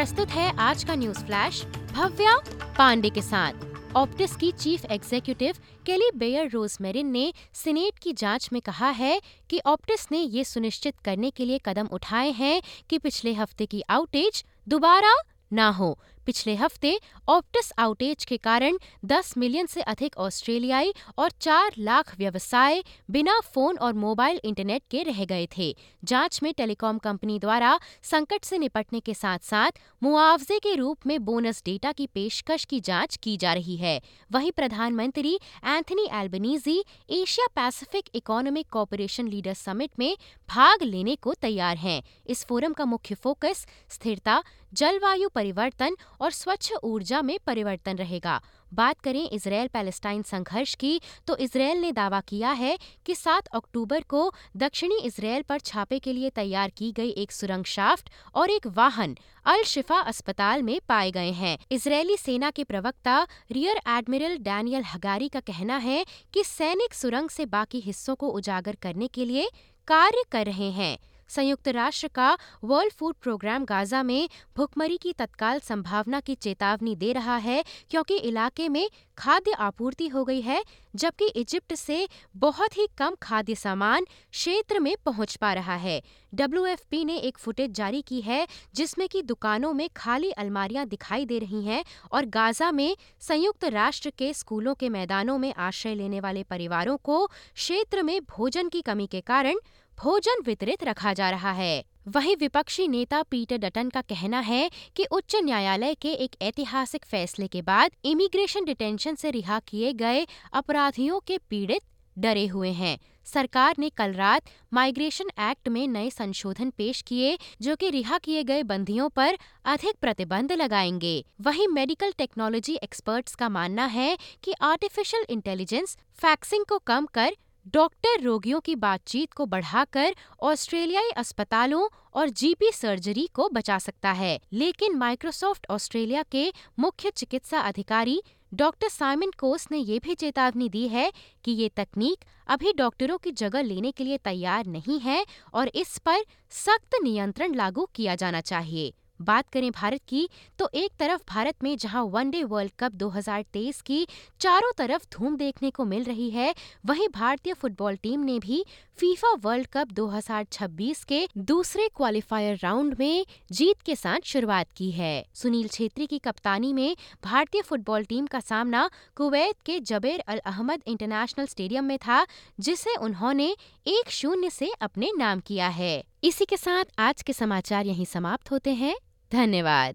प्रस्तुत है आज का न्यूज़ फ्लैश, भव्या पांडे के साथ। ऑप्टिस की chief executive Kelly Bayer Rosmarin ने सीनेट की जाँच में कहा है कि ऑप्टिस ने ये सुनिश्चित करने के लिए कदम उठाए हैं कि पिछले हफ़्ते की आउटेज दोबारा ना हो। पिछले हफ़्ते ऑप्टिस आउटेज के कारण 10 मिलियन से अधिक ऑस्ट्रेलियाई और 4 लाख व्यवसाय बिना फ़ोन और मोबाइल इंटरनेट के रह गए थे। जाँच में टेलीकॉम कंपनी द्वारा संकट से निपटने के साथ साथ मुआवजे के रूप में बोनस डेटा की पेशकश की जाँच की जा रही है। वहीं प्रधानमंत्री Anthony Albanese Asia Pacific economic cooperation leader summit में भाग लेने को तैयार हैं। इस फोरम का मुख्य फोकस स्थिरता, जलवायु परिवर्तन और स्वच्छ ऊर्जा में परिवर्तन रहेगा। बात करें इसराइल पैलेस्टाइन संघर्ष की तो इसराइल ने दावा किया है कि 7 अक्टूबर को दक्षिणी इसराइल पर छापे के लिए तैयार की गई एक सुरंग शाफ्ट और एक वाहन अल शिफा अस्पताल में पाए गए हैं। इसराइली सेना के प्रवक्ता रियर एडमिरल डैनियल हगारी का कहना है कि सैनिक सुरंग से बाकी हिस्सों को उजागर करने के लिए कार्य कर रहे हैं। संयुक्त राष्ट्र का वर्ल्ड फ़ूड प्रोग्राम गाजा में भुखमरी की तत्काल संभावना की चेतावनी दे रहा है, क्योंकि इलाके में खाद्य आपूर्ति हो गई है, जबकि इजिप्ट से बहुत ही कम खाद्य सामान क्षेत्र में पहुँच पा रहा है। डब्ल्यू ने एक फुटेज जारी की है, जिसमें कि दुकानों में खाली अलमारियाँ दिखाई दे रही हैं और गाजा में संयुक्त राष्ट्र के स्कूलों के मैदानों में आश्रय लेने वाले परिवारों को क्षेत्र में भोजन की कमी के कारण भोजन वितरित रखा जा रहा है। वहीं विपक्षी नेता पीटर डटन का कहना है कि उच्च न्यायालय के एक ऐतिहासिक फैसले के बाद इमिग्रेशन डिटेंशन से रिहा किए गए अपराधियों के पीड़ित डरे हुए हैं। सरकार ने कल रात माइग्रेशन एक्ट में नए संशोधन पेश किए, जो कि रिहा किए गए बंदियों पर अधिक प्रतिबंध लगाएँगे। वहीं मेडिकल टेक्नोलॉजी एक्सपर्ट्स का मानना है कि आर्टिफिशियल इंटेलिजेंस फैक्सिंग को कम कर डॉक्टर रोगियों की बातचीत को बढ़ाकर ऑस्ट्रेलियाई अस्पतालों और जीपी सर्जरी को बचा सकता है। लेकिन माइक्रोसॉफ्ट ऑस्ट्रेलिया के मुख्य चिकित्सा अधिकारी डॉक्टर साइमन कोस ने ये भी चेतावनी दी है कि ये तकनीक अभी डॉक्टरों की जगह लेने के लिए तैयार नहीं है और इस पर सख्त नियंत्रण लागू किया जाना चाहिए। बात करें भारत की तो एक तरफ़ भारत में जहाँ वनडे वर्ल्ड कप 2023 की चारों तरफ़ धूम देखने को मिल रही है, वहीं भारतीय फुटबॉल टीम ने भी फीफा वर्ल्ड कप 2026 के दूसरे क्वालिफायर राउंड में जीत के साथ शुरुआत की है। सुनील छेत्री की कप्तानी में भारतीय फुटबॉल टीम का सामना कुवैत के Jaber Al Ahmad international stadium में था, जिसे उन्होंने एक शून्य से अपने नाम किया है। इसी के साथ आज के समाचार यहीं समाप्त होते हैं। धन्यवाद।